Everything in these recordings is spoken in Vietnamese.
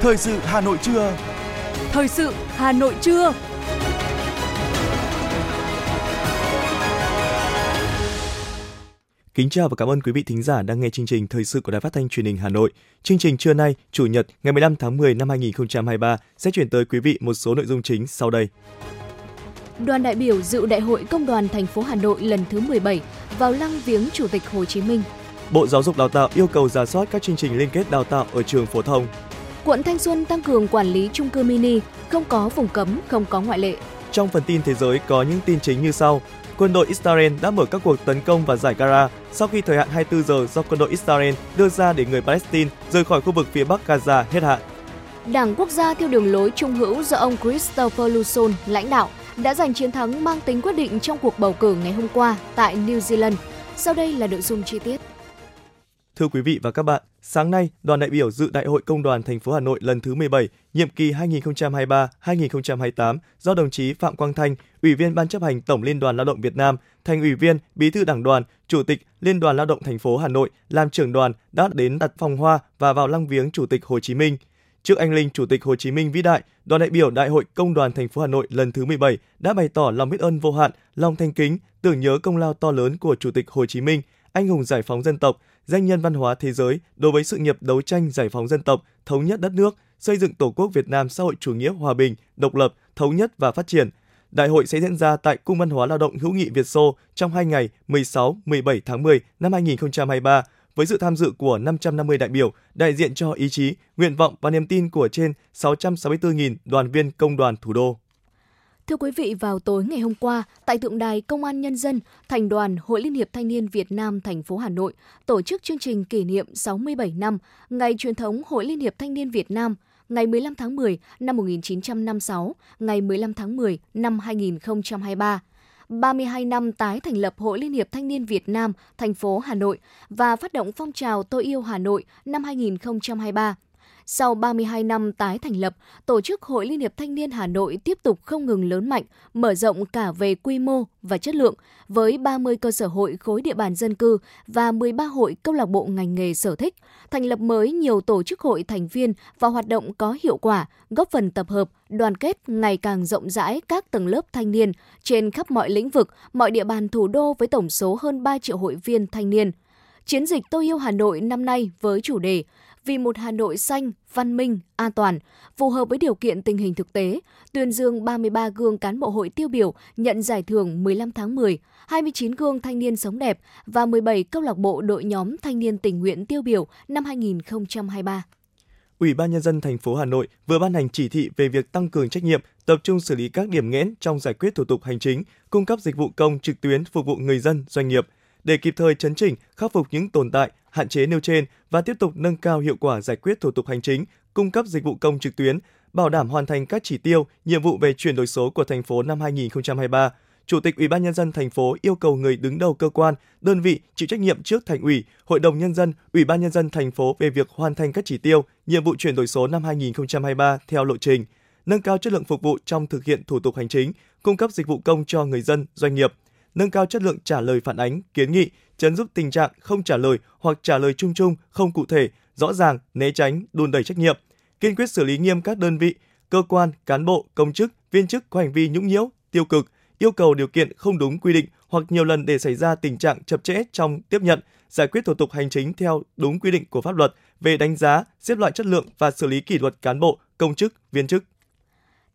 Thời sự Hà Nội trưa. Thời sự Hà Nội trưa. Kính chào và cảm ơn quý vị thính giả đang nghe chương trình Thời sự của Đài Phát thanh Truyền hình Hà Nội. Chương trình trưa nay, Chủ nhật, ngày 15 tháng 10 năm 2023 sẽ chuyển tới quý vị một số nội dung chính sau đây. Đoàn đại biểu dự Đại hội Công đoàn thành phố Hà Nội lần thứ 17 vào lăng viếng Chủ tịch Hồ Chí Minh. Bộ Giáo dục Đào tạo yêu cầu giả soát các chương trình liên kết đào tạo ở trường phổ thông. Quận Thanh Xuân tăng cường quản lý chung cư mini, không có vùng cấm, không có ngoại lệ. Trong phần tin thế giới có những tin chính như sau. Quân đội Israel đã mở các cuộc tấn công và giải Gaza sau khi thời hạn 24 giờ do quân đội Israel đưa ra để người Palestine rời khỏi khu vực phía bắc Gaza hết hạn. Đảng Quốc gia theo đường lối trung hữu do ông Christopher Luxon lãnh đạo đã giành chiến thắng mang tính quyết định trong cuộc bầu cử ngày hôm qua tại New Zealand. Sau đây là nội dung chi tiết. Thưa quý vị và các bạn, sáng nay, đoàn đại biểu dự Đại hội Công đoàn thành phố Hà Nội lần thứ 17, nhiệm kỳ 2023-2028 do đồng chí Phạm Quang Thanh, Ủy viên Ban chấp hành Tổng Liên đoàn Lao động Việt Nam, thành ủy viên, Bí thư Đảng đoàn, Chủ tịch Liên đoàn Lao động thành phố Hà Nội làm trưởng đoàn đã đến đặt vòng hoa và vào lăng viếng Chủ tịch Hồ Chí Minh. Trước anh linh Chủ tịch Hồ Chí Minh vĩ đại, đoàn đại biểu Đại hội Công đoàn thành phố Hà Nội lần thứ 17 đã bày tỏ lòng biết ơn vô hạn, lòng thanh kính, tưởng nhớ công lao to lớn của Chủ tịch Hồ Chí Minh, anh hùng giải phóng dân tộc, danh nhân văn hóa thế giới đối với sự nghiệp đấu tranh giải phóng dân tộc, thống nhất đất nước, xây dựng Tổ quốc Việt Nam xã hội chủ nghĩa hòa bình, độc lập, thống nhất và phát triển. Đại hội sẽ diễn ra tại Cung văn hóa lao động hữu nghị Việt Xô trong hai ngày 16-17 tháng 10 năm 2023 với sự tham dự của 550 đại biểu đại diện cho ý chí, nguyện vọng và niềm tin của trên 664.000 đoàn viên công đoàn thủ đô. Thưa quý vị, vào tối ngày hôm qua, tại tượng đài Công an Nhân dân, Thành đoàn Hội Liên hiệp Thanh niên Việt Nam thành phố Hà Nội tổ chức chương trình kỷ niệm 67 năm Ngày truyền thống Hội Liên hiệp Thanh niên Việt Nam, ngày 15 tháng 10 năm 1956, ngày 15 tháng 10 năm 2023. 32 năm tái thành lập Hội Liên hiệp Thanh niên Việt Nam, thành phố Hà Nội và phát động phong trào Tôi yêu Hà Nội năm 2023. Sau 32 năm tái thành lập, Tổ chức Hội Liên hiệp Thanh niên Hà Nội tiếp tục không ngừng lớn mạnh, mở rộng cả về quy mô và chất lượng, với 30 cơ sở hội khối địa bàn dân cư và 13 hội câu lạc bộ ngành nghề sở thích, thành lập mới nhiều tổ chức hội thành viên và hoạt động có hiệu quả, góp phần tập hợp, đoàn kết ngày càng rộng rãi các tầng lớp thanh niên trên khắp mọi lĩnh vực, mọi địa bàn thủ đô với tổng số hơn 3 triệu hội viên thanh niên. Chiến dịch Tôi yêu Hà Nội năm nay với chủ đề vì một Hà Nội xanh, văn minh, an toàn, phù hợp với điều kiện tình hình thực tế, tuyên dương 33 gương cán bộ hội tiêu biểu nhận giải thưởng 15 tháng 10, 29 gương thanh niên sống đẹp và 17 câu lạc bộ đội nhóm thanh niên tình nguyện tiêu biểu năm 2023. Ủy ban nhân dân thành phố Hà Nội vừa ban hành chỉ thị về việc tăng cường trách nhiệm, tập trung xử lý các điểm nghẽn trong giải quyết thủ tục hành chính, cung cấp dịch vụ công trực tuyến phục vụ người dân, doanh nghiệp để kịp thời chấn chỉnh, khắc phục những tồn tại, hạn chế nêu trên và tiếp tục nâng cao hiệu quả giải quyết thủ tục hành chính, cung cấp dịch vụ công trực tuyến, bảo đảm hoàn thành các chỉ tiêu, nhiệm vụ về chuyển đổi số của thành phố năm 2023. Chủ tịch Ủy ban nhân dân thành phố yêu cầu người đứng đầu cơ quan, đơn vị chịu trách nhiệm trước thành ủy, Hội đồng nhân dân, Ủy ban nhân dân thành phố về việc hoàn thành các chỉ tiêu, nhiệm vụ chuyển đổi số năm 2023 theo lộ trình, nâng cao chất lượng phục vụ trong thực hiện thủ tục hành chính, cung cấp dịch vụ công cho người dân, doanh nghiệp, nâng cao chất lượng trả lời phản ánh, kiến nghị, chấn giúp tình trạng không trả lời hoặc trả lời chung chung, không cụ thể, rõ ràng, né tránh, đùn đẩy trách nhiệm, kiên quyết xử lý nghiêm các đơn vị, cơ quan, cán bộ, công chức, viên chức có hành vi nhũng nhiễu, tiêu cực, yêu cầu điều kiện không đúng quy định hoặc nhiều lần để xảy ra tình trạng chậm trễ trong tiếp nhận, giải quyết thủ tục hành chính theo đúng quy định của pháp luật về đánh giá, xếp loại chất lượng và xử lý kỷ luật cán bộ, công chức, viên chức.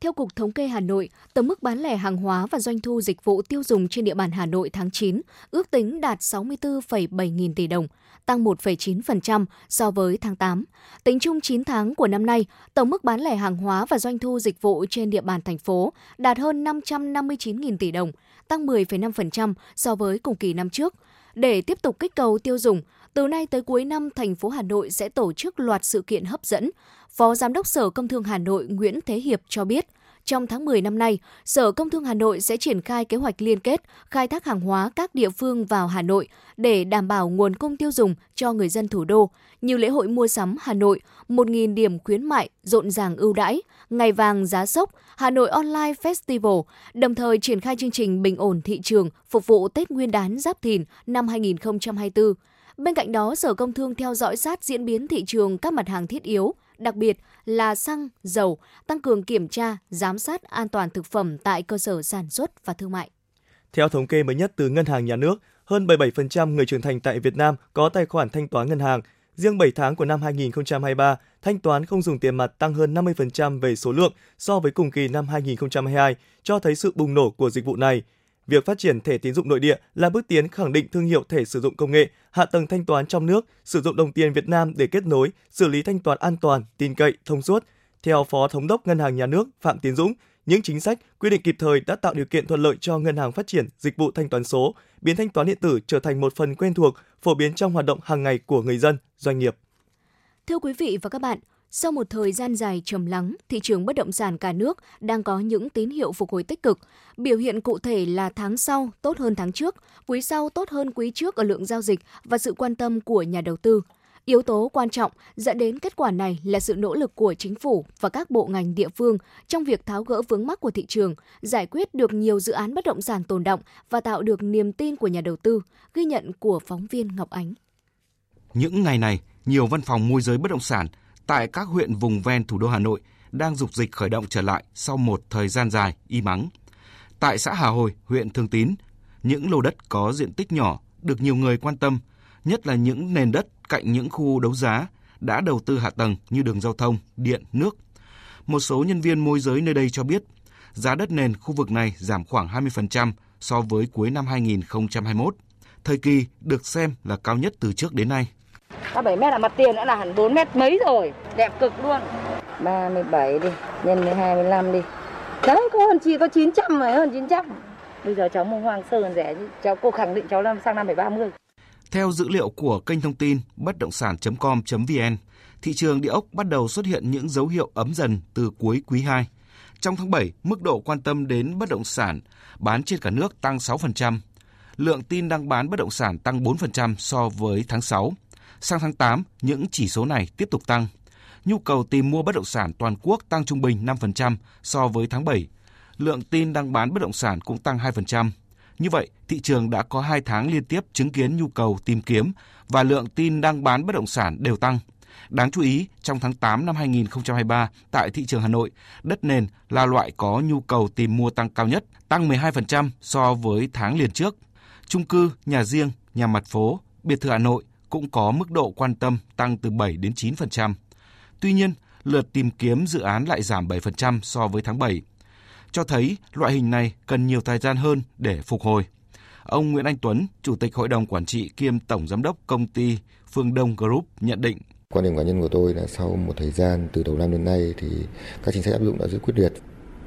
Theo Cục Thống kê Hà Nội, tổng mức bán lẻ hàng hóa và doanh thu dịch vụ tiêu dùng trên địa bàn Hà Nội tháng 9 ước tính đạt 64,7 nghìn tỷ đồng, tăng 1,9% so với tháng 8. Tính chung 9 tháng của năm nay, tổng mức bán lẻ hàng hóa và doanh thu dịch vụ trên địa bàn thành phố đạt hơn 559 nghìn tỷ đồng, tăng 10,5% so với cùng kỳ năm trước. Để tiếp tục kích cầu tiêu dùng, từ nay tới cuối năm, thành phố Hà Nội sẽ tổ chức loạt sự kiện hấp dẫn. Phó Giám đốc Sở Công Thương Hà Nội Nguyễn Thế Hiệp cho biết, trong tháng 10 năm nay, Sở Công Thương Hà Nội sẽ triển khai kế hoạch liên kết khai thác hàng hóa các địa phương vào Hà Nội để đảm bảo nguồn cung tiêu dùng cho người dân thủ đô. Như lễ hội mua sắm Hà Nội, 1.000 điểm khuyến mại rộn ràng ưu đãi, ngày vàng giá sốc, Hà Nội Online Festival, đồng thời triển khai chương trình bình ổn thị trường phục vụ Tết Nguyên đán Giáp Thìn năm 2024. Bên cạnh đó, Sở Công Thương theo dõi sát diễn biến thị trường các mặt hàng thiết yếu, đặc biệt là xăng, dầu, tăng cường kiểm tra, giám sát an toàn thực phẩm tại cơ sở sản xuất và thương mại. Theo thống kê mới nhất từ Ngân hàng Nhà nước, hơn 77% người trưởng thành tại Việt Nam có tài khoản thanh toán ngân hàng. Riêng 7 tháng của năm 2023, thanh toán không dùng tiền mặt tăng hơn 50% về số lượng so với cùng kỳ năm 2022, cho thấy sự bùng nổ của dịch vụ này. Việc phát triển thẻ tín dụng nội địa là bước tiến khẳng định thương hiệu thẻ sử dụng công nghệ, hạ tầng thanh toán trong nước, sử dụng đồng tiền Việt Nam để kết nối, xử lý thanh toán an toàn, tin cậy, thông suốt. Theo Phó Thống đốc Ngân hàng Nhà nước Phạm Tiến Dũng, những chính sách, quy định kịp thời đã tạo điều kiện thuận lợi cho ngân hàng phát triển dịch vụ thanh toán số, biến thanh toán điện tử trở thành một phần quen thuộc, phổ biến trong hoạt động hàng ngày của người dân, doanh nghiệp. Thưa quý vị và các bạn, sau một thời gian dài trầm lắng, thị trường bất động sản cả nước đang có những tín hiệu phục hồi tích cực. Biểu hiện cụ thể là tháng sau tốt hơn tháng trước, quý sau tốt hơn quý trước ở lượng giao dịch và sự quan tâm của nhà đầu tư. Yếu tố quan trọng dẫn đến kết quả này là sự nỗ lực của chính phủ và các bộ ngành địa phương trong việc tháo gỡ vướng mắc của thị trường, giải quyết được nhiều dự án bất động sản tồn động và tạo được niềm tin của nhà đầu tư, ghi nhận của phóng viên Ngọc Ánh. Những ngày này, nhiều văn phòng môi giới bất động sản tại các huyện vùng ven thủ đô Hà Nội đang dục dịch khởi động trở lại sau một thời gian dài im ắng. Tại xã Hà Hồi, huyện Thường Tín, những lô đất có diện tích nhỏ được nhiều người quan tâm, nhất là những nền đất cạnh những khu đấu giá đã đầu tư hạ tầng như đường giao thông, điện, nước. Một số nhân viên môi giới nơi đây cho biết, giá đất nền khu vực này giảm khoảng 20% so với cuối năm 2021, thời kỳ được xem là cao nhất từ trước đến nay. Ba 7 mét là mặt tiền đã là hẳn 4 mét mấy rồi, đẹp cực luôn. 37 đi, nhân với 25 đi. Đấy, có hơn chị có 900 mà hơn 900. Bây giờ cháu mua Hoàng Sơn rẻ chứ, cháu cô khẳng định cháu làm sang năm 30. Theo dữ liệu của kênh thông tin bất động sản.com.vn, thị trường địa ốc bắt đầu xuất hiện những dấu hiệu ấm dần từ cuối quý 2. Trong tháng 7, mức độ quan tâm đến bất động sản bán trên cả nước tăng 6%. Lượng tin đăng bán bất động sản tăng 4% so với tháng 6. Sang tháng 8, những chỉ số này tiếp tục tăng. Nhu cầu tìm mua bất động sản toàn quốc tăng trung bình 5% so với tháng 7. Lượng tin đăng bán bất động sản cũng tăng 2%. Như vậy, thị trường đã có 2 tháng liên tiếp chứng kiến nhu cầu tìm kiếm và lượng tin đăng bán bất động sản đều tăng. Đáng chú ý, trong tháng 8 năm 2023, tại thị trường Hà Nội, đất nền là loại có nhu cầu tìm mua tăng cao nhất, tăng 12% so với tháng liền trước. Trung cư, nhà riêng, nhà mặt phố, biệt thự Hà Nội cũng có mức độ quan tâm tăng từ 7 đến 9%. Tuy nhiên, lượt tìm kiếm dự án lại giảm 7% so với tháng 7 cho thấy loại hình này cần nhiều thời gian hơn để phục hồi. Ông Nguyễn Anh Tuấn, Chủ tịch Hội đồng Quản trị kiêm Tổng Giám đốc Công ty Phương Đông Group nhận định. Quan điểm cá nhân của tôi là sau một thời gian từ đầu năm đến nay thì các chính sách áp dụng đã rất quyết liệt.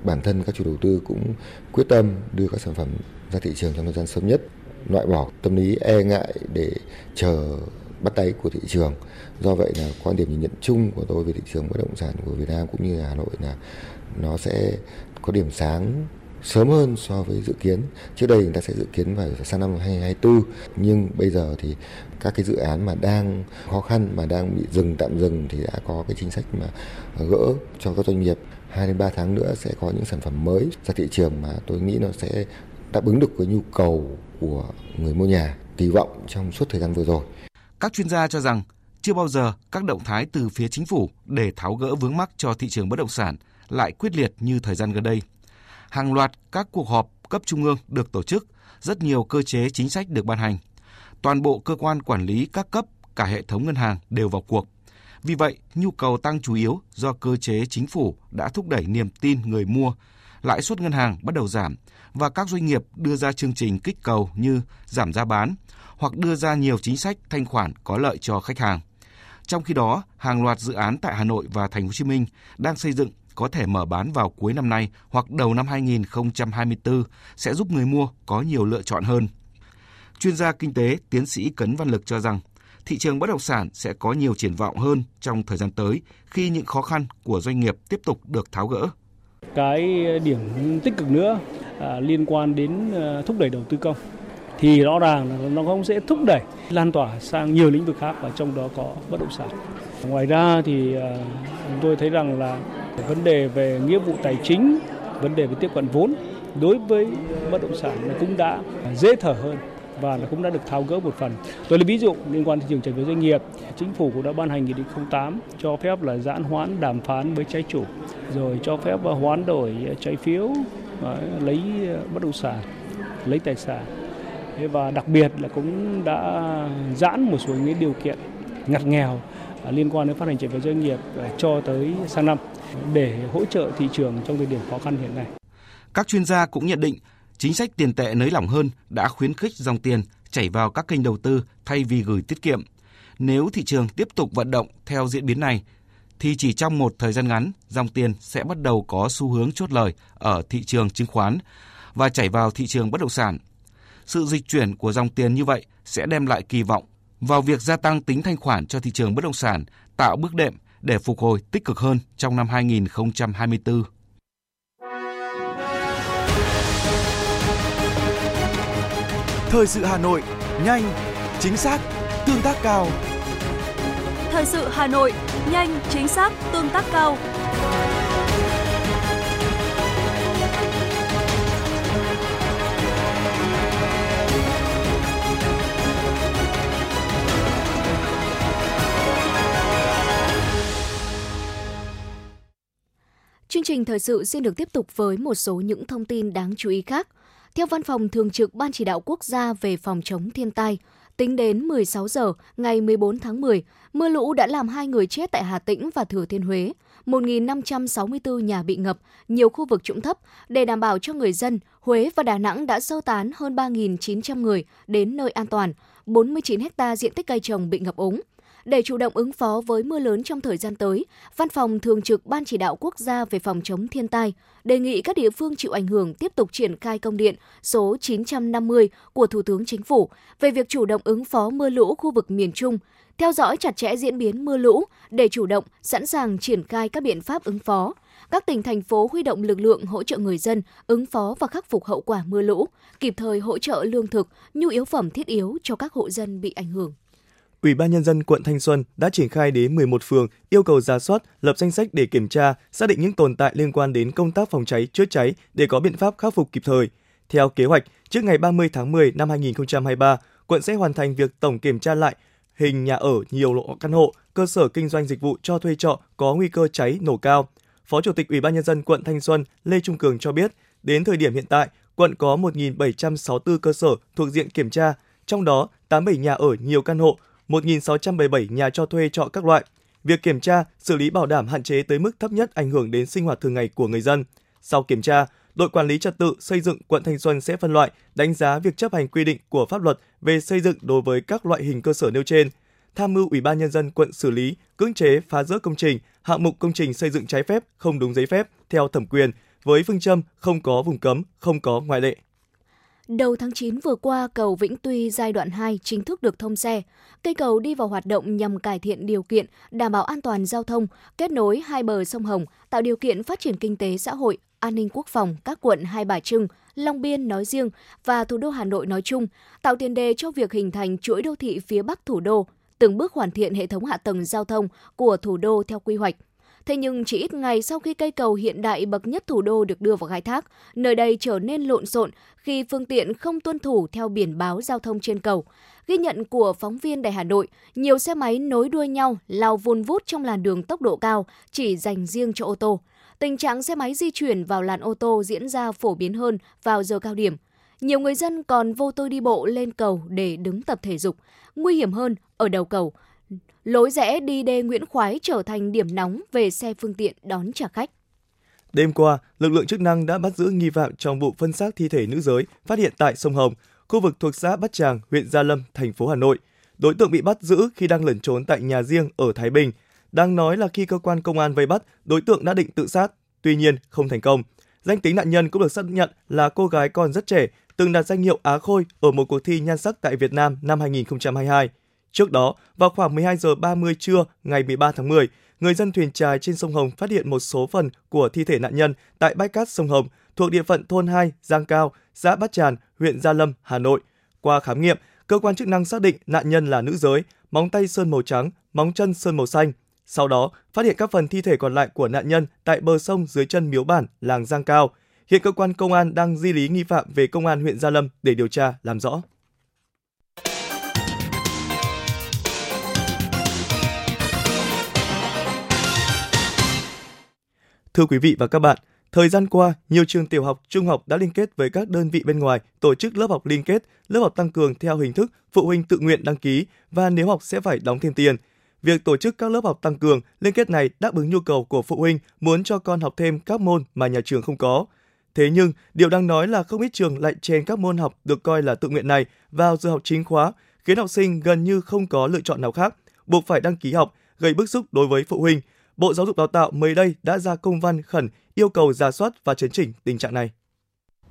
Bản thân các chủ đầu tư cũng quyết tâm đưa các sản phẩm ra thị trường trong thời gian sớm nhất, loại bỏ tâm lý e ngại để chờ bắt tay của thị trường. Do vậy là quan điểm nhìn nhận chung của tôi về thị trường bất động sản của Việt Nam cũng như Hà Nội là nó sẽ có điểm sáng sớm hơn so với dự kiến. Trước đây người ta sẽ dự kiến vào sang năm 2024 nhưng bây giờ thì các cái dự án mà đang khó khăn, mà đang bị dừng, tạm dừng thì đã có cái chính sách mà gỡ cho các doanh nghiệp 2 đến 3 tháng nữa sẽ có những sản phẩm mới ra thị trường mà tôi nghĩ nó sẽ đáp ứng được cái nhu cầu của người mua nhà, kỳ vọng trong suốt thời gian vừa rồi. Các chuyên gia cho rằng chưa bao giờ các động thái từ phía chính phủ để tháo gỡ vướng mắc cho thị trường bất động sản lại quyết liệt như thời gian gần đây. Hàng loạt các cuộc họp cấp trung ương được tổ chức, rất nhiều cơ chế chính sách được ban hành. Toàn bộ cơ quan quản lý các cấp, cả hệ thống ngân hàng đều vào cuộc. Vì vậy, nhu cầu tăng chủ yếu do cơ chế chính phủ đã thúc đẩy niềm tin người mua, lãi suất ngân hàng bắt đầu giảm và các doanh nghiệp đưa ra chương trình kích cầu như giảm giá bán hoặc đưa ra nhiều chính sách thanh khoản có lợi cho khách hàng. Trong khi đó, hàng loạt dự án tại Hà Nội và Thành phố Hồ Chí Minh đang xây dựng có thể mở bán vào cuối năm nay hoặc đầu năm 2024 sẽ giúp người mua có nhiều lựa chọn hơn. Chuyên gia kinh tế tiến sĩ Cấn Văn Lực cho rằng thị trường bất động sản sẽ có nhiều triển vọng hơn trong thời gian tới khi những khó khăn của doanh nghiệp tiếp tục được tháo gỡ. Cái điểm tích cực nữa à, liên quan đến à, thúc đẩy đầu tư công thì rõ ràng là nó cũng sẽ thúc đẩy lan tỏa sang nhiều lĩnh vực khác và trong đó có bất động sản. Ngoài ra thì à, chúng tôi thấy rằng là vấn đề về nghĩa vụ tài chính, vấn đề về tiếp cận vốn đối với bất động sản cũng đã dễ thở hơn và nó cũng đã được tháo gỡ một phần. Tôi lấy ví dụ liên quan thị trường trái phiếu doanh nghiệp, chính phủ cũng đã ban hành nghị định 08 cho phép là giãn hoãn đàm phán với trái chủ, rồi cho phép hoán đổi trái phiếu à, lấy bất động sản, lấy tài sản. Và đặc biệt là cũng đã giãn một số những điều kiện ngặt nghèo à, liên quan đến phát hành trái phiếu doanh nghiệp à, cho tới sang năm để hỗ trợ thị trường trong thời điểm khó khăn hiện nay. Các chuyên gia cũng nhận định chính sách tiền tệ nới lỏng hơn đã khuyến khích dòng tiền chảy vào các kênh đầu tư thay vì gửi tiết kiệm. Nếu thị trường tiếp tục vận động theo diễn biến này, thì chỉ trong một thời gian ngắn, dòng tiền sẽ bắt đầu có xu hướng chốt lời ở thị trường chứng khoán và chảy vào thị trường bất động sản. Sự dịch chuyển của dòng tiền như vậy sẽ đem lại kỳ vọng vào việc gia tăng tính thanh khoản cho thị trường bất động sản, tạo bước đệm để phục hồi tích cực hơn trong năm 2024. Thời sự Hà Nội, nhanh, chính xác, tương tác cao. Thời sự Hà Nội, nhanh, chính xác, tương tác cao. Chương trình thời sự xin được tiếp tục với một số những thông tin đáng chú ý khác. Theo Văn phòng Thường trực Ban Chỉ đạo Quốc gia về phòng chống thiên tai, tính đến 16 giờ ngày 14 tháng 10, mưa lũ đã làm hai người chết tại Hà Tĩnh và Thừa Thiên Huế, 1.564 nhà bị ngập, nhiều khu vực trũng thấp. Để đảm bảo cho người dân, Huế và Đà Nẵng đã sơ tán hơn 3.900 người đến nơi an toàn, 49 ha diện tích cây trồng bị ngập úng. Để chủ động ứng phó với mưa lớn trong thời gian tới, Văn phòng Thường trực Ban Chỉ đạo Quốc gia về phòng chống thiên tai đề nghị các địa phương chịu ảnh hưởng tiếp tục triển khai công điện số 950 của Thủ tướng Chính phủ về việc chủ động ứng phó mưa lũ khu vực miền Trung, theo dõi chặt chẽ diễn biến mưa lũ để chủ động, sẵn sàng triển khai các biện pháp ứng phó. Các tỉnh thành phố huy động lực lượng hỗ trợ người dân ứng phó và khắc phục hậu quả mưa lũ, kịp thời hỗ trợ lương thực, nhu yếu phẩm thiết yếu cho các hộ dân bị ảnh hưởng. Ủy ban Nhân dân quận Thanh Xuân đã triển khai đến 11 phường yêu cầu ra soát, lập danh sách để kiểm tra, xác định những tồn tại liên quan đến công tác phòng cháy, chữa cháy để có biện pháp khắc phục kịp thời. Theo kế hoạch, trước ngày 30 tháng 10 năm 2023, quận sẽ hoàn thành việc tổng kiểm tra lại hình nhà ở nhiều lộ căn hộ, cơ sở kinh doanh dịch vụ cho thuê trọ có nguy cơ cháy nổ cao. Phó Chủ tịch Ủy ban nhân dân quận Thanh Xuân Lê Trung Cường cho biết, đến thời điểm hiện tại, quận có 1.764 cơ sở thuộc diện kiểm tra, trong đó 87 nhà ở nhiều căn hộ, 1.677 nhà cho thuê trọ các loại. Việc kiểm tra, xử lý bảo đảm hạn chế tới mức thấp nhất ảnh hưởng đến sinh hoạt thường ngày của người dân. Sau kiểm tra, đội quản lý trật tự xây dựng quận Thanh Xuân sẽ phân loại, đánh giá việc chấp hành quy định của pháp luật về xây dựng đối với các loại hình cơ sở nêu trên, tham mưu Ủy ban nhân dân quận xử lý, cưỡng chế phá rỡ công trình, hạng mục công trình xây dựng trái phép không đúng giấy phép theo thẩm quyền với phương châm không có vùng cấm, không có ngoại lệ. Đầu tháng 9 vừa qua, cầu Vĩnh Tuy giai đoạn 2 chính thức được thông xe. Cây cầu đi vào hoạt động nhằm cải thiện điều kiện, đảm bảo an toàn giao thông, kết nối hai bờ sông Hồng, tạo điều kiện phát triển kinh tế xã hội, an ninh quốc phòng các quận Hai Bà Trưng, Long Biên nói riêng và thủ đô Hà Nội nói chung, tạo tiền đề cho việc hình thành chuỗi đô thị phía Bắc thủ đô, từng bước hoàn thiện hệ thống hạ tầng giao thông của thủ đô theo quy hoạch. Thế nhưng chỉ ít ngày sau khi cây cầu hiện đại bậc nhất thủ đô được đưa vào khai thác, nơi đây trở nên lộn xộn khi phương tiện không tuân thủ theo biển báo giao thông trên cầu. Ghi nhận của phóng viên Đài Hà Nội, nhiều xe máy nối đuôi nhau lao vun vút trong làn đường tốc độ cao chỉ dành riêng cho ô tô. Tình trạng xe máy di chuyển vào làn ô tô diễn ra phổ biến hơn vào giờ cao điểm. Nhiều người dân còn vô tư đi bộ lên cầu để đứng tập thể dục. Nguy hiểm hơn, ở đầu cầu, lối rẽ đi đê Nguyễn Khoái trở thành điểm nóng về xe phương tiện đón trả khách. Đêm qua, lực lượng chức năng đã bắt giữ nghi phạm trong vụ phân xác thi thể nữ giới phát hiện tại sông Hồng, khu vực thuộc xã Bát Tràng, huyện Gia Lâm, thành phố Hà Nội. Đối tượng bị bắt giữ khi đang lẩn trốn tại nhà riêng ở Thái Bình. Đang nói là khi cơ quan công an vây bắt, đối tượng đã định tự sát, tuy nhiên không thành công. Danh tính nạn nhân cũng được xác nhận là cô gái còn rất trẻ, từng đạt danh hiệu Á Khôi ở một cuộc thi nhan sắc tại Việt Nam năm 2022. Trước đó, vào khoảng 12 giờ 30 trưa ngày 13 tháng 10, người dân thuyền trài trên sông Hồng phát hiện một số phần của thi thể nạn nhân tại bãi cát sông Hồng thuộc địa phận thôn 2, Giang Cao, xã Bát Tràn, huyện Gia Lâm, Hà Nội. Qua khám nghiệm, cơ quan chức năng xác định nạn nhân là nữ giới, móng tay sơn màu trắng, móng chân sơn màu xanh. Sau đó, phát hiện các phần thi thể còn lại của nạn nhân tại bờ sông dưới chân miếu bản làng Giang Cao. Hiện cơ quan công an đang di lý nghi phạm về công an huyện Gia Lâm để điều tra làm rõ. Thưa quý vị và các bạn, thời gian qua, nhiều trường tiểu học, trung học đã liên kết với các đơn vị bên ngoài tổ chức lớp học liên kết, lớp học tăng cường theo hình thức phụ huynh tự nguyện đăng ký và nếu học sẽ phải đóng thêm tiền. Việc tổ chức các lớp học tăng cường, liên kết này đáp ứng nhu cầu của phụ huynh muốn cho con học thêm các môn mà nhà trường không có. Thế nhưng, điều đang nói là không ít trường lại chèn các môn học được coi là tự nguyện này vào giờ học chính khóa, khiến học sinh gần như không có lựa chọn nào khác, buộc phải đăng ký học, gây bức xúc đối với phụ huynh. Bộ Giáo dục Đào tạo mới đây đã ra công văn khẩn yêu cầu ra soát và chấn chỉnh tình trạng này.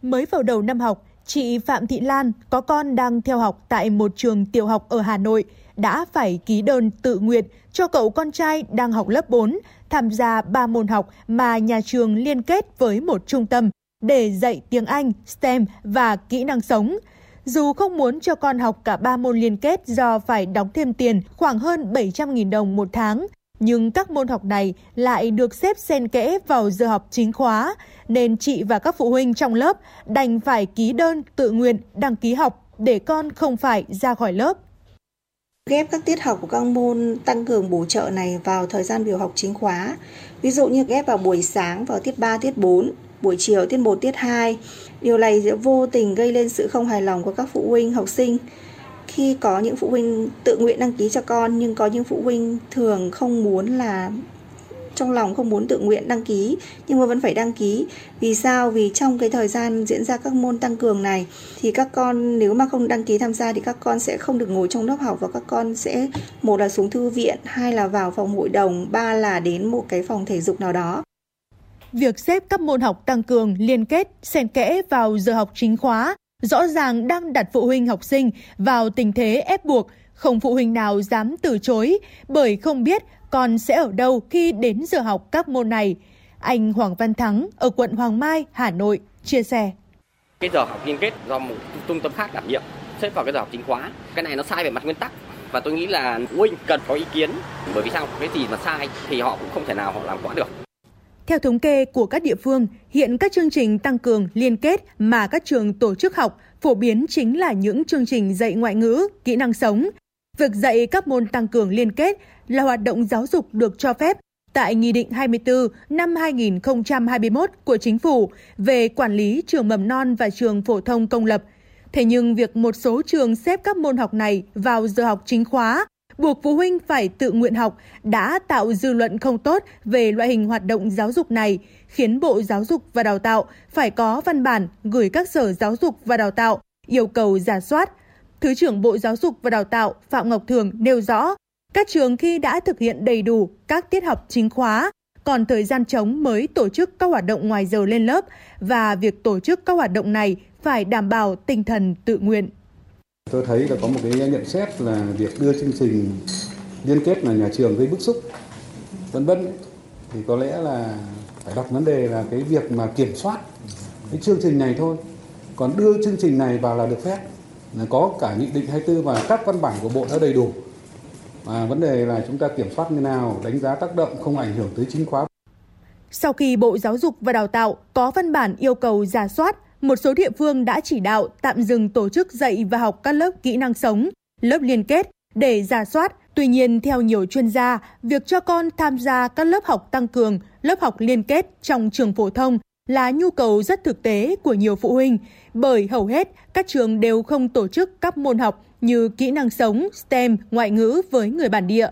Mới vào đầu năm học, chị Phạm Thị Lan có con đang theo học tại một trường tiểu học ở Hà Nội đã phải ký đơn tự nguyện cho cậu con trai đang học lớp 4 tham gia 3 môn học mà nhà trường liên kết với một trung tâm để dạy tiếng Anh, STEM và kỹ năng sống. Dù không muốn cho con học cả 3 môn liên kết do phải đóng thêm tiền khoảng hơn 700.000 đồng một tháng, nhưng các môn học này lại được xếp xen kẽ vào giờ học chính khóa, nên chị và các phụ huynh trong lớp đành phải ký đơn tự nguyện đăng ký học để con không phải ra khỏi lớp. Ghép các tiết học của các môn tăng cường bổ trợ này vào thời gian biểu học chính khóa. Ví dụ như ghép vào buổi sáng vào tiết 3, tiết 4, buổi chiều tiết 1, tiết 2. Điều này sẽ vô tình gây lên sự không hài lòng của các phụ huynh, học sinh. Khi có những phụ huynh tự nguyện đăng ký cho con nhưng có những phụ huynh thường không muốn là trong lòng không muốn tự nguyện đăng ký nhưng mà vẫn phải đăng ký. Vì sao? Vì trong cái thời gian diễn ra các môn tăng cường này thì các con nếu mà không đăng ký tham gia thì các con sẽ không được ngồi trong lớp học và các con sẽ một là xuống thư viện, hai là vào phòng hội đồng, ba là đến một cái phòng thể dục nào đó. Việc xếp các môn học tăng cường liên kết xen kẽ vào giờ học chính khóa rõ ràng đang đặt phụ huynh học sinh vào tình thế ép buộc, không phụ huynh nào dám từ chối bởi không biết con sẽ ở đâu khi đến giờ học các môn này. Anh Hoàng Văn Thắng ở quận Hoàng Mai, Hà Nội chia sẻ. Cái giờ học liên kết do một trung tâm khác đảm nhiệm xếp vào cái giờ học chính khóa. Cái này nó sai về mặt nguyên tắc và tôi nghĩ là phụ huynh cần có ý kiến bởi vì sao cái gì mà sai thì họ cũng không thể nào họ làm quá được. Theo thống kê của các địa phương, hiện các chương trình tăng cường liên kết mà các trường tổ chức học phổ biến chính là những chương trình dạy ngoại ngữ, kỹ năng sống. Việc dạy các môn tăng cường liên kết là hoạt động giáo dục được cho phép tại Nghị định 24 năm 2021 của Chính phủ về quản lý trường mầm non và trường phổ thông công lập. Thế nhưng việc một số trường xếp các môn học này vào giờ học chính khóa buộc phụ huynh phải tự nguyện học đã tạo dư luận không tốt về loại hình hoạt động giáo dục này, khiến Bộ Giáo dục và Đào tạo phải có văn bản gửi các sở giáo dục và đào tạo yêu cầu giả soát. Thứ trưởng Bộ Giáo dục và Đào tạo Phạm Ngọc Thường nêu rõ, các trường khi đã thực hiện đầy đủ các tiết học chính khóa, còn thời gian trống mới tổ chức các hoạt động ngoài giờ lên lớp và việc tổ chức các hoạt động này phải đảm bảo tinh thần tự nguyện. Tôi thấy là có một cái nhận xét là việc đưa chương trình liên kết là nhà trường gây bức xúc, vân vân, thì có lẽ là phải đặt vấn đề là cái việc mà kiểm soát cái chương trình này thôi. Còn đưa chương trình này vào là được phép. Là có cả nghị định 24 và các văn bản của bộ đã đầy đủ. Và vấn đề là chúng ta kiểm soát như nào, đánh giá tác động không ảnh hưởng tới chính khóa. Sau khi Bộ Giáo dục và Đào tạo có văn bản yêu cầu giả soát một số địa phương đã chỉ đạo tạm dừng tổ chức dạy và học các lớp kỹ năng sống, lớp liên kết để giả soát. Tuy nhiên, theo nhiều chuyên gia, việc cho con tham gia các lớp học tăng cường, lớp học liên kết trong trường phổ thông là nhu cầu rất thực tế của nhiều phụ huynh, bởi hầu hết các trường đều không tổ chức các môn học như kỹ năng sống, STEM, ngoại ngữ với người bản địa.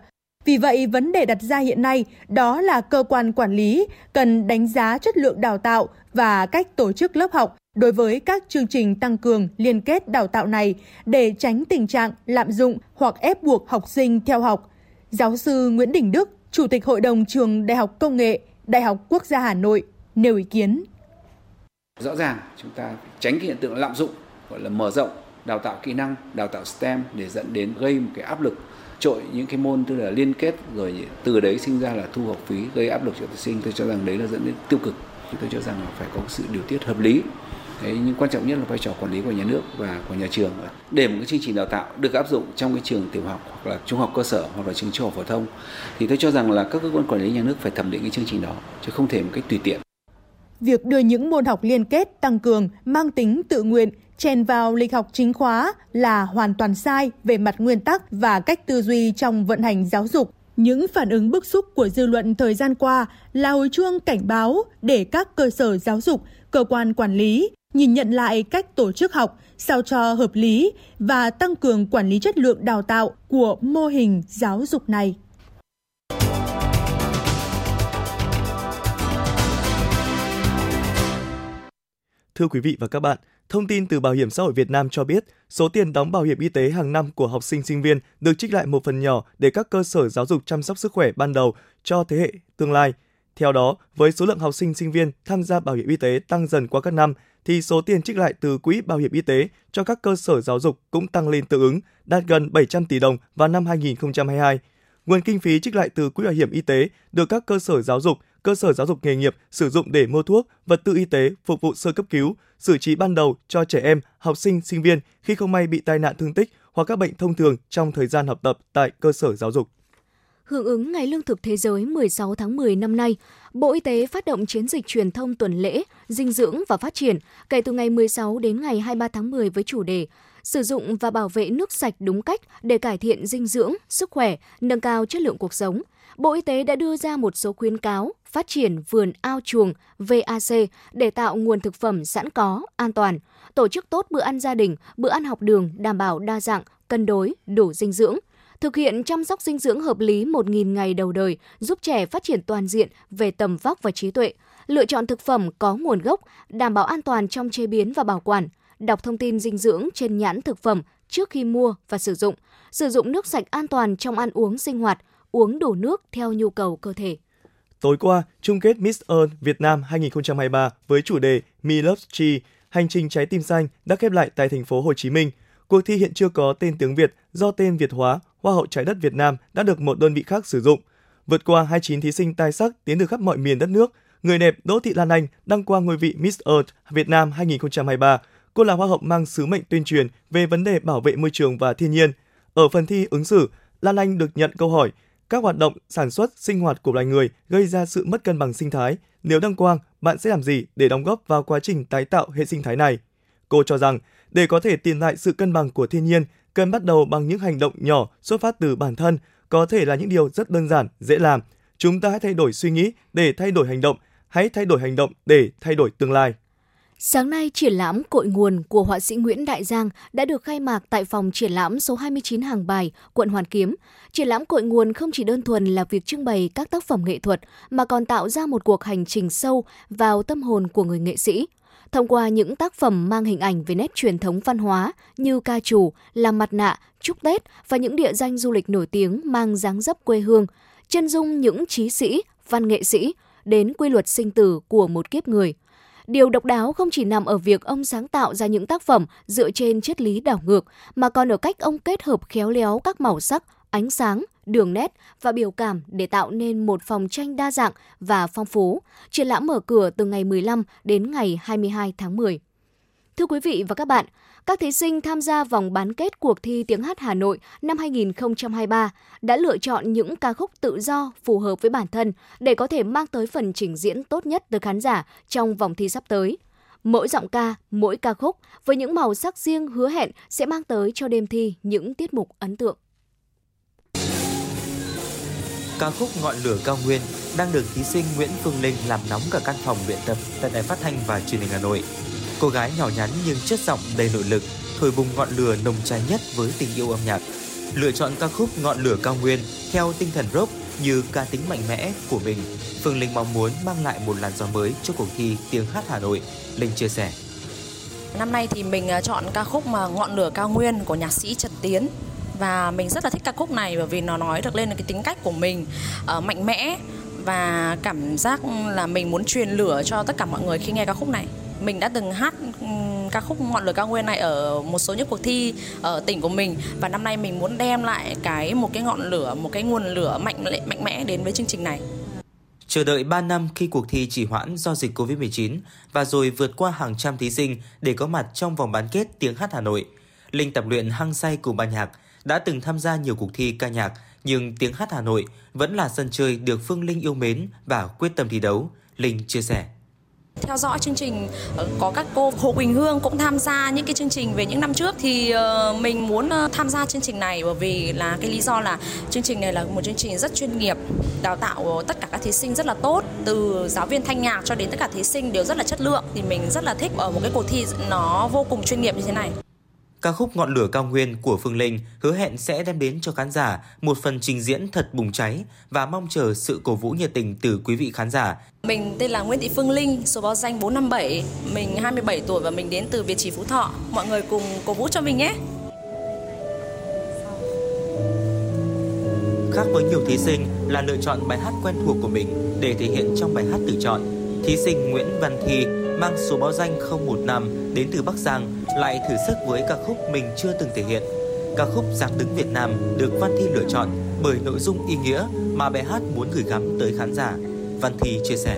Vì vậy, vấn đề đặt ra hiện nay đó là cơ quan quản lý cần đánh giá chất lượng đào tạo và cách tổ chức lớp học đối với các chương trình tăng cường liên kết đào tạo này để tránh tình trạng lạm dụng hoặc ép buộc học sinh theo học. Giáo sư Nguyễn Đình Đức, Chủ tịch Hội đồng trường Đại học Công nghệ, Đại học Quốc gia Hà Nội nêu ý kiến. Rõ ràng chúng ta tránh cái hiện tượng lạm dụng gọi là mở rộng đào tạo kỹ năng, đào tạo STEM để dẫn đến gây một cái áp lực trội những cái môn tức là liên kết rồi từ đấy sinh ra là thu học phí gây áp lực cho học sinh tôi cho rằng đấy là dẫn đến tiêu cực tôi cho rằng là phải có sự điều tiết hợp lý Đấy, nhưng quan trọng nhất là vai trò quản lý của nhà nước và của nhà trường để một cái chương trình đào tạo được áp dụng trong cái trường tiểu học hoặc là trung học cơ sở hoặc là trường trung học phổ thông thì tôi cho rằng là các cơ quan quản lý nhà nước phải thẩm định cái chương trình đó chứ không thể một cách tùy tiện. Việc đưa những môn học liên kết tăng cường mang tính tự nguyện chèn vào lịch học chính khóa là hoàn toàn sai về mặt nguyên tắc và cách tư duy trong vận hành giáo dục. Những phản ứng bức xúc của dư luận thời gian qua là hồi chuông cảnh báo để các cơ sở giáo dục, cơ quan quản lý nhìn nhận lại cách tổ chức học sao cho hợp lý và tăng cường quản lý chất lượng đào tạo của mô hình giáo dục này. Thưa quý vị và các bạn, thông tin từ Bảo hiểm xã hội Việt Nam cho biết, số tiền đóng bảo hiểm y tế hàng năm của học sinh sinh viên được trích lại một phần nhỏ để các cơ sở giáo dục chăm sóc sức khỏe ban đầu cho thế hệ tương lai. Theo đó, với số lượng học sinh sinh viên tham gia bảo hiểm y tế tăng dần qua các năm, thì số tiền trích lại từ quỹ bảo hiểm y tế cho các cơ sở giáo dục cũng tăng lên tương ứng, đạt gần 700 tỷ đồng vào năm 2022. Nguồn kinh phí trích lại từ quỹ bảo hiểm y tế được các cơ sở giáo dục, cơ sở giáo dục nghề nghiệp sử dụng để mua thuốc, vật tư y tế phục vụ sơ cấp cứu, xử trí ban đầu cho trẻ em, học sinh, sinh viên khi không may bị tai nạn thương tích hoặc các bệnh thông thường trong thời gian học tập tại cơ sở giáo dục. Hưởng ứng Ngày Lương thực Thế giới 16 tháng 10 năm nay, Bộ Y tế phát động chiến dịch truyền thông tuần lễ dinh dưỡng và phát triển kể từ ngày 16 đến ngày 23 tháng 10 với chủ đề sử dụng và bảo vệ nước sạch đúng cách để cải thiện dinh dưỡng, sức khỏe, nâng cao chất lượng cuộc sống. Bộ Y tế đã đưa ra một số khuyến cáo phát triển vườn ao chuồng VAC để tạo nguồn thực phẩm sẵn có, an toàn, tổ chức tốt bữa ăn gia đình, bữa ăn học đường đảm bảo đa dạng, cân đối, đủ dinh dưỡng – thực hiện chăm sóc dinh dưỡng hợp lý 1.000 ngày đầu đời, giúp trẻ phát triển toàn diện về tầm vóc và trí tuệ, lựa chọn thực phẩm có nguồn gốc, đảm bảo an toàn trong chế biến và bảo quản, đọc thông tin dinh dưỡng trên nhãn thực phẩm trước khi mua và sử dụng, sử dụng nước sạch an toàn trong ăn uống sinh hoạt, uống đủ nước theo nhu cầu cơ thể. Tối qua, chung kết Miss Earth Việt Nam 2023 với chủ đề Me Love Chi, hành trình trái tim xanh đã khép lại tại thành phố Hồ Chí Minh. Cuộc thi hiện chưa có tên tiếng Việt do tên Việt hóa Hoa hậu trái đất Việt Nam đã được một đơn vị khác sử dụng. Vượt qua 29 thí sinh tài sắc tiến từ khắp mọi miền đất nước, người đẹp Đỗ Thị Lan Anh đăng quang ngôi vị Miss Earth Việt Nam 2023. Cô là hoa hậu mang sứ mệnh tuyên truyền về vấn đề bảo vệ môi trường và thiên nhiên. Ở phần thi ứng xử, Lan Anh được nhận câu hỏi các hoạt động sản xuất, sinh hoạt của loài người gây ra sự mất cân bằng sinh thái. Nếu đăng quang, bạn sẽ làm gì để đóng góp vào quá trình tái tạo hệ sinh thái này? Cô cho rằng, để có thể tìm lại sự cân bằng của thiên nhiên, cần bắt đầu bằng những hành động nhỏ xuất phát từ bản thân, có thể là những điều rất đơn giản, dễ làm. Chúng ta hãy thay đổi suy nghĩ để thay đổi hành động, hãy thay đổi hành động để thay đổi tương lai. Sáng nay, triển lãm Cội nguồn của họa sĩ Nguyễn Đại Giang đã được khai mạc tại phòng triển lãm số 29 Hàng Bài, quận Hoàn Kiếm. Triển lãm Cội nguồn không chỉ đơn thuần là việc trưng bày các tác phẩm nghệ thuật, mà còn tạo ra một cuộc hành trình sâu vào tâm hồn của người nghệ sĩ thông qua những tác phẩm mang hình ảnh về nét truyền thống văn hóa như ca trù, làm mặt nạ, chúc Tết và những địa danh du lịch nổi tiếng mang dáng dấp quê hương, chân dung những trí sĩ, văn nghệ sĩ đến quy luật sinh tử của một kiếp người. Điều độc đáo không chỉ nằm ở việc ông sáng tạo ra những tác phẩm dựa trên triết lý đảo ngược, mà còn ở cách ông kết hợp khéo léo các màu sắc, ánh sáng, đường nét và biểu cảm để tạo nên một phòng tranh đa dạng và phong phú. Triển lãm mở cửa từ ngày 15 đến ngày 22 tháng 10. Thưa quý vị và các bạn, các thí sinh tham gia vòng bán kết cuộc thi tiếng hát Hà Nội năm 2023 đã lựa chọn những ca khúc tự do phù hợp với bản thân để có thể mang tới phần trình diễn tốt nhất tới khán giả trong vòng thi sắp tới. Mỗi giọng ca, mỗi ca khúc với những màu sắc riêng hứa hẹn sẽ mang tới cho đêm thi những tiết mục ấn tượng ca khúc Ngọn lửa cao nguyên đang được thí sinh Nguyễn Phương Linh làm nóng cả căn phòng luyện tập tại đài phát thanh và truyền hình Hà Nội. Cô gái nhỏ nhắn nhưng chất giọng đầy nội lực, thổi bùng ngọn lửa nồng cháy nhất với tình yêu âm nhạc. Lựa chọn ca khúc Ngọn lửa cao nguyên theo tinh thần rock như ca tính mạnh mẽ của mình, Phương Linh mong muốn mang lại một làn gió mới cho cuộc thi tiếng hát Hà Nội. Linh chia sẻ. Năm nay thì mình à, chọn ca khúc mà Ngọn lửa cao nguyên của nhạc sĩ Trần Tiến và mình rất là thích ca khúc này bởi vì nó nói được lên cái tính cách của mình uh, mạnh mẽ và cảm giác là mình muốn truyền lửa cho tất cả mọi người khi nghe ca khúc này mình đã từng hát ca khúc ngọn lửa cao nguyên này ở một số những cuộc thi ở tỉnh của mình và năm nay mình muốn đem lại cái một cái ngọn lửa một cái nguồn lửa mạnh mạnh mẽ đến với chương trình này Chờ đợi 3 năm khi cuộc thi chỉ hoãn do dịch Covid-19 và rồi vượt qua hàng trăm thí sinh để có mặt trong vòng bán kết tiếng hát Hà Nội. Linh tập luyện hăng say cùng ban nhạc, đã từng tham gia nhiều cuộc thi ca nhạc, nhưng tiếng hát Hà Nội vẫn là sân chơi được Phương Linh yêu mến và quyết tâm thi đấu. Linh chia sẻ. theo dõi chương trình ờ, có các cô Hồ Quỳnh Hương cũng tham gia những cái chương trình về những năm trước thì ờ, mình muốn ờ, tham gia chương trình này bởi vì là cái lý do là chương trình này là một chương trình rất chuyên nghiệp đào tạo tất cả các thí sinh rất là tốt từ giáo viên thanh nhạc cho đến tất cả thí sinh đều rất là chất lượng thì mình rất là thích ở một cái cuộc thi nó vô cùng chuyên nghiệp như thế này. Ca khúc Ngọn lửa cao nguyên của Phương Linh hứa hẹn sẽ đem đến cho khán giả một phần trình diễn thật bùng cháy và mong chờ sự cổ vũ nhiệt tình từ quý vị khán giả. Mình tên là Nguyễn Thị Phương Linh, số báo danh 457, mình 27 tuổi và mình đến từ Việt Trì Phú Thọ. Mọi người cùng cổ vũ cho mình nhé. Khác với nhiều thí sinh là lựa chọn bài hát quen thuộc của mình để thể hiện trong bài hát tự chọn, thí sinh Nguyễn Văn Thi mang số báo danh 015 đến từ Bắc Giang lại thử sức với ca khúc mình chưa từng thể hiện. Ca khúc Giáng đứng Việt Nam được Văn Thi lựa chọn bởi nội dung ý nghĩa mà bài hát muốn gửi gắm tới khán giả. Văn Thi chia sẻ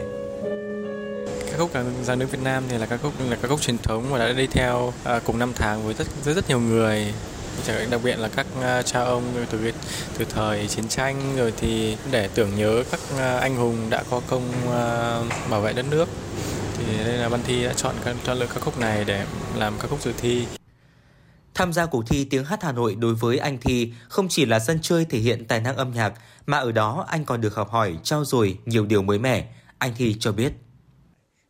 ca khúc Giáng đứng Việt Nam thì là ca khúc là ca khúc truyền thống và đã đi theo à, cùng năm tháng với rất rất rất nhiều người đặc biệt là các à, cha ông từ từ thời chiến tranh rồi thì để tưởng nhớ các à, anh hùng đã có công à, bảo vệ đất nước thì đây là Văn Thi đã chọn chọn lựa ca khúc này để làm ca khúc dự thi. Tham gia cuộc thi tiếng hát Hà Nội đối với anh Thi không chỉ là sân chơi thể hiện tài năng âm nhạc, mà ở đó anh còn được học hỏi, trao dồi nhiều điều mới mẻ. Anh Thi cho biết.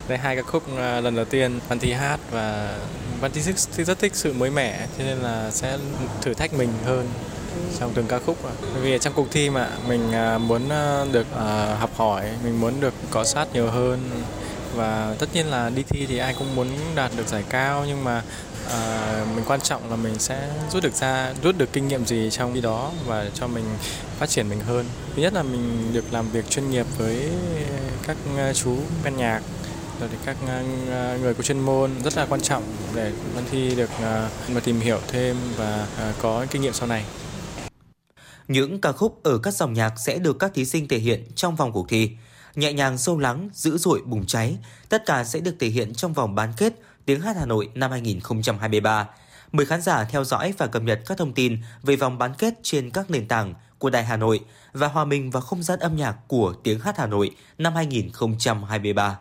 Đây hai ca khúc à, lần đầu tiên Văn Thi hát và Văn Thi rất thích sự mới mẻ, cho nên là sẽ thử thách mình hơn trong từng ca khúc bởi vì trong cuộc thi mà mình à, muốn à, được học hỏi mình muốn được có sát nhiều hơn và tất nhiên là đi thi thì ai cũng muốn đạt được giải cao nhưng mà à, mình quan trọng là mình sẽ rút được ra rút được kinh nghiệm gì trong đi đó và cho mình phát triển mình hơn. Thứ nhất là mình được làm việc chuyên nghiệp với các ờ, chú ban nhạc rồi thì các ờ, người có chuyên môn rất là quan trọng để văn thi được mà tìm hiểu thêm và có kinh nghiệm sau này. Những ca khúc ở các dòng nhạc sẽ được các thí sinh thể hiện trong vòng cuộc thi nhẹ nhàng sâu lắng, dữ dội bùng cháy, tất cả sẽ được thể hiện trong vòng bán kết Tiếng hát Hà Nội năm 2023. Mời khán giả theo dõi và cập nhật các thông tin về vòng bán kết trên các nền tảng của Đài Hà Nội và hòa mình vào không gian âm nhạc của Tiếng hát Hà Nội năm 2023.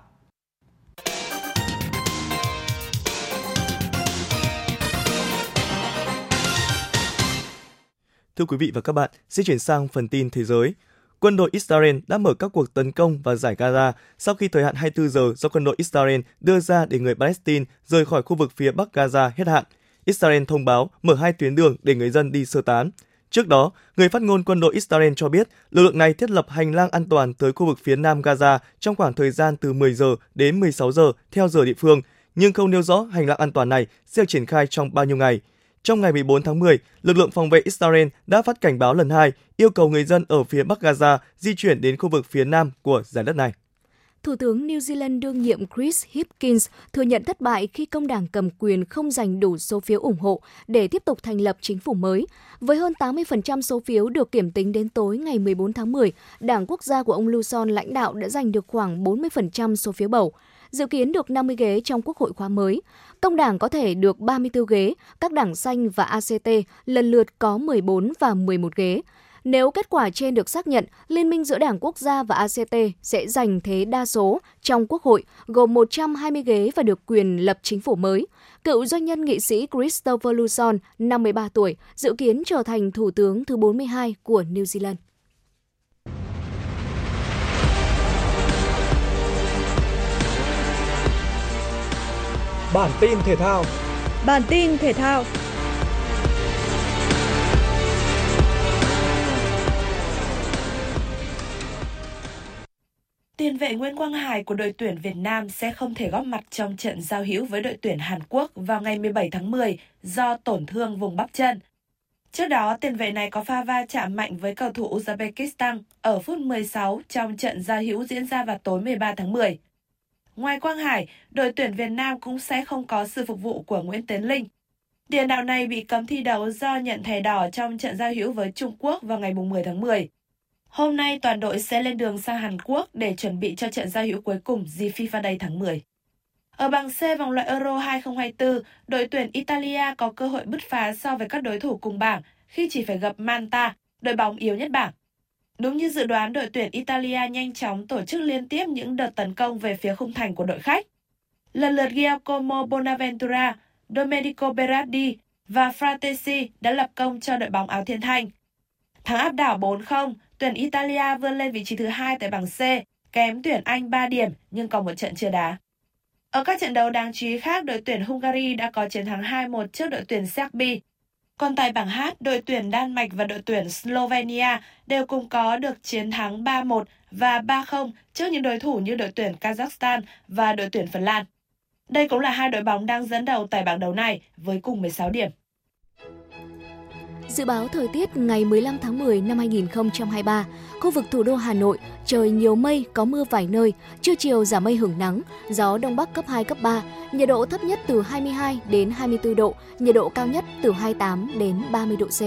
Thưa quý vị và các bạn, sẽ chuyển sang phần tin thế giới quân đội Israel đã mở các cuộc tấn công vào giải Gaza sau khi thời hạn 24 giờ do quân đội Israel đưa ra để người Palestine rời khỏi khu vực phía bắc Gaza hết hạn. Israel thông báo mở hai tuyến đường để người dân đi sơ tán. Trước đó, người phát ngôn quân đội Israel cho biết lực lượng này thiết lập hành lang an toàn tới khu vực phía nam Gaza trong khoảng thời gian từ 10 giờ đến 16 giờ theo giờ địa phương, nhưng không nêu rõ hành lang an toàn này sẽ triển khai trong bao nhiêu ngày. Trong ngày 14 tháng 10, lực lượng phòng vệ Israel đã phát cảnh báo lần hai, yêu cầu người dân ở phía Bắc Gaza di chuyển đến khu vực phía nam của giải đất này. Thủ tướng New Zealand đương nhiệm Chris Hipkins thừa nhận thất bại khi công đảng cầm quyền không giành đủ số phiếu ủng hộ để tiếp tục thành lập chính phủ mới. Với hơn 80% số phiếu được kiểm tính đến tối ngày 14 tháng 10, Đảng Quốc gia của ông Luson lãnh đạo đã giành được khoảng 40% số phiếu bầu dự kiến được 50 ghế trong quốc hội khóa mới. Công đảng có thể được 34 ghế, các đảng xanh và ACT lần lượt có 14 và 11 ghế. Nếu kết quả trên được xác nhận, Liên minh giữa Đảng Quốc gia và ACT sẽ giành thế đa số trong Quốc hội, gồm 120 ghế và được quyền lập chính phủ mới. Cựu doanh nhân nghị sĩ Christopher Luxon, 53 tuổi, dự kiến trở thành Thủ tướng thứ 42 của New Zealand. Bản tin thể thao. Bản tin thể thao. Tiền vệ Nguyễn Quang Hải của đội tuyển Việt Nam sẽ không thể góp mặt trong trận giao hữu với đội tuyển Hàn Quốc vào ngày 17 tháng 10 do tổn thương vùng bắp chân. Trước đó, tiền vệ này có pha va chạm mạnh với cầu thủ Uzbekistan ở phút 16 trong trận giao hữu diễn ra vào tối 13 tháng 10. Ngoài Quang Hải, đội tuyển Việt Nam cũng sẽ không có sự phục vụ của Nguyễn Tiến Linh. Tiền đạo này bị cấm thi đấu do nhận thẻ đỏ trong trận giao hữu với Trung Quốc vào ngày 10 tháng 10. Hôm nay toàn đội sẽ lên đường sang Hàn Quốc để chuẩn bị cho trận giao hữu cuối cùng dịp FIFA Day tháng 10. Ở bảng C vòng loại Euro 2024, đội tuyển Italia có cơ hội bứt phá so với các đối thủ cùng bảng khi chỉ phải gặp Manta, đội bóng yếu nhất bảng. Đúng như dự đoán, đội tuyển Italia nhanh chóng tổ chức liên tiếp những đợt tấn công về phía khung thành của đội khách. Lần lượt Giacomo Bonaventura, Domenico Berardi và Fratesi đã lập công cho đội bóng áo thiên thanh. Thắng áp đảo 4-0, tuyển Italia vươn lên vị trí thứ hai tại bảng C, kém tuyển Anh 3 điểm nhưng còn một trận chưa đá. Ở các trận đấu đáng chú ý khác, đội tuyển Hungary đã có chiến thắng 2-1 trước đội tuyển Serbia. Còn tại bảng H, đội tuyển Đan Mạch và đội tuyển Slovenia đều cùng có được chiến thắng 3-1 và 3-0 trước những đối thủ như đội tuyển Kazakhstan và đội tuyển Phần Lan. Đây cũng là hai đội bóng đang dẫn đầu tại bảng đấu này với cùng 16 điểm. Dự báo thời tiết ngày 15 tháng 10 năm 2023, khu vực thủ đô Hà Nội trời nhiều mây, có mưa vài nơi, trưa chiều giảm mây hưởng nắng, gió đông bắc cấp 2 cấp 3, nhiệt độ thấp nhất từ 22 đến 24 độ, nhiệt độ cao nhất từ 28 đến 30 độ C.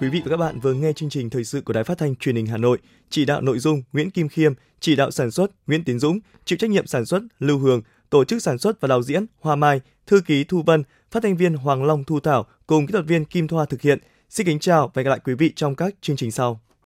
Quý vị và các bạn vừa nghe chương trình thời sự của Đài Phát thanh Truyền hình Hà Nội, chỉ đạo nội dung Nguyễn Kim Khiêm, chỉ đạo sản xuất Nguyễn Tiến Dũng, chịu trách nhiệm sản xuất Lưu Hương, tổ chức sản xuất và đạo diễn Hoa Mai, thư ký Thu Vân, phát thanh viên Hoàng Long Thu Thảo cùng kỹ thuật viên Kim Thoa thực hiện. Xin kính chào và hẹn gặp lại quý vị trong các chương trình sau.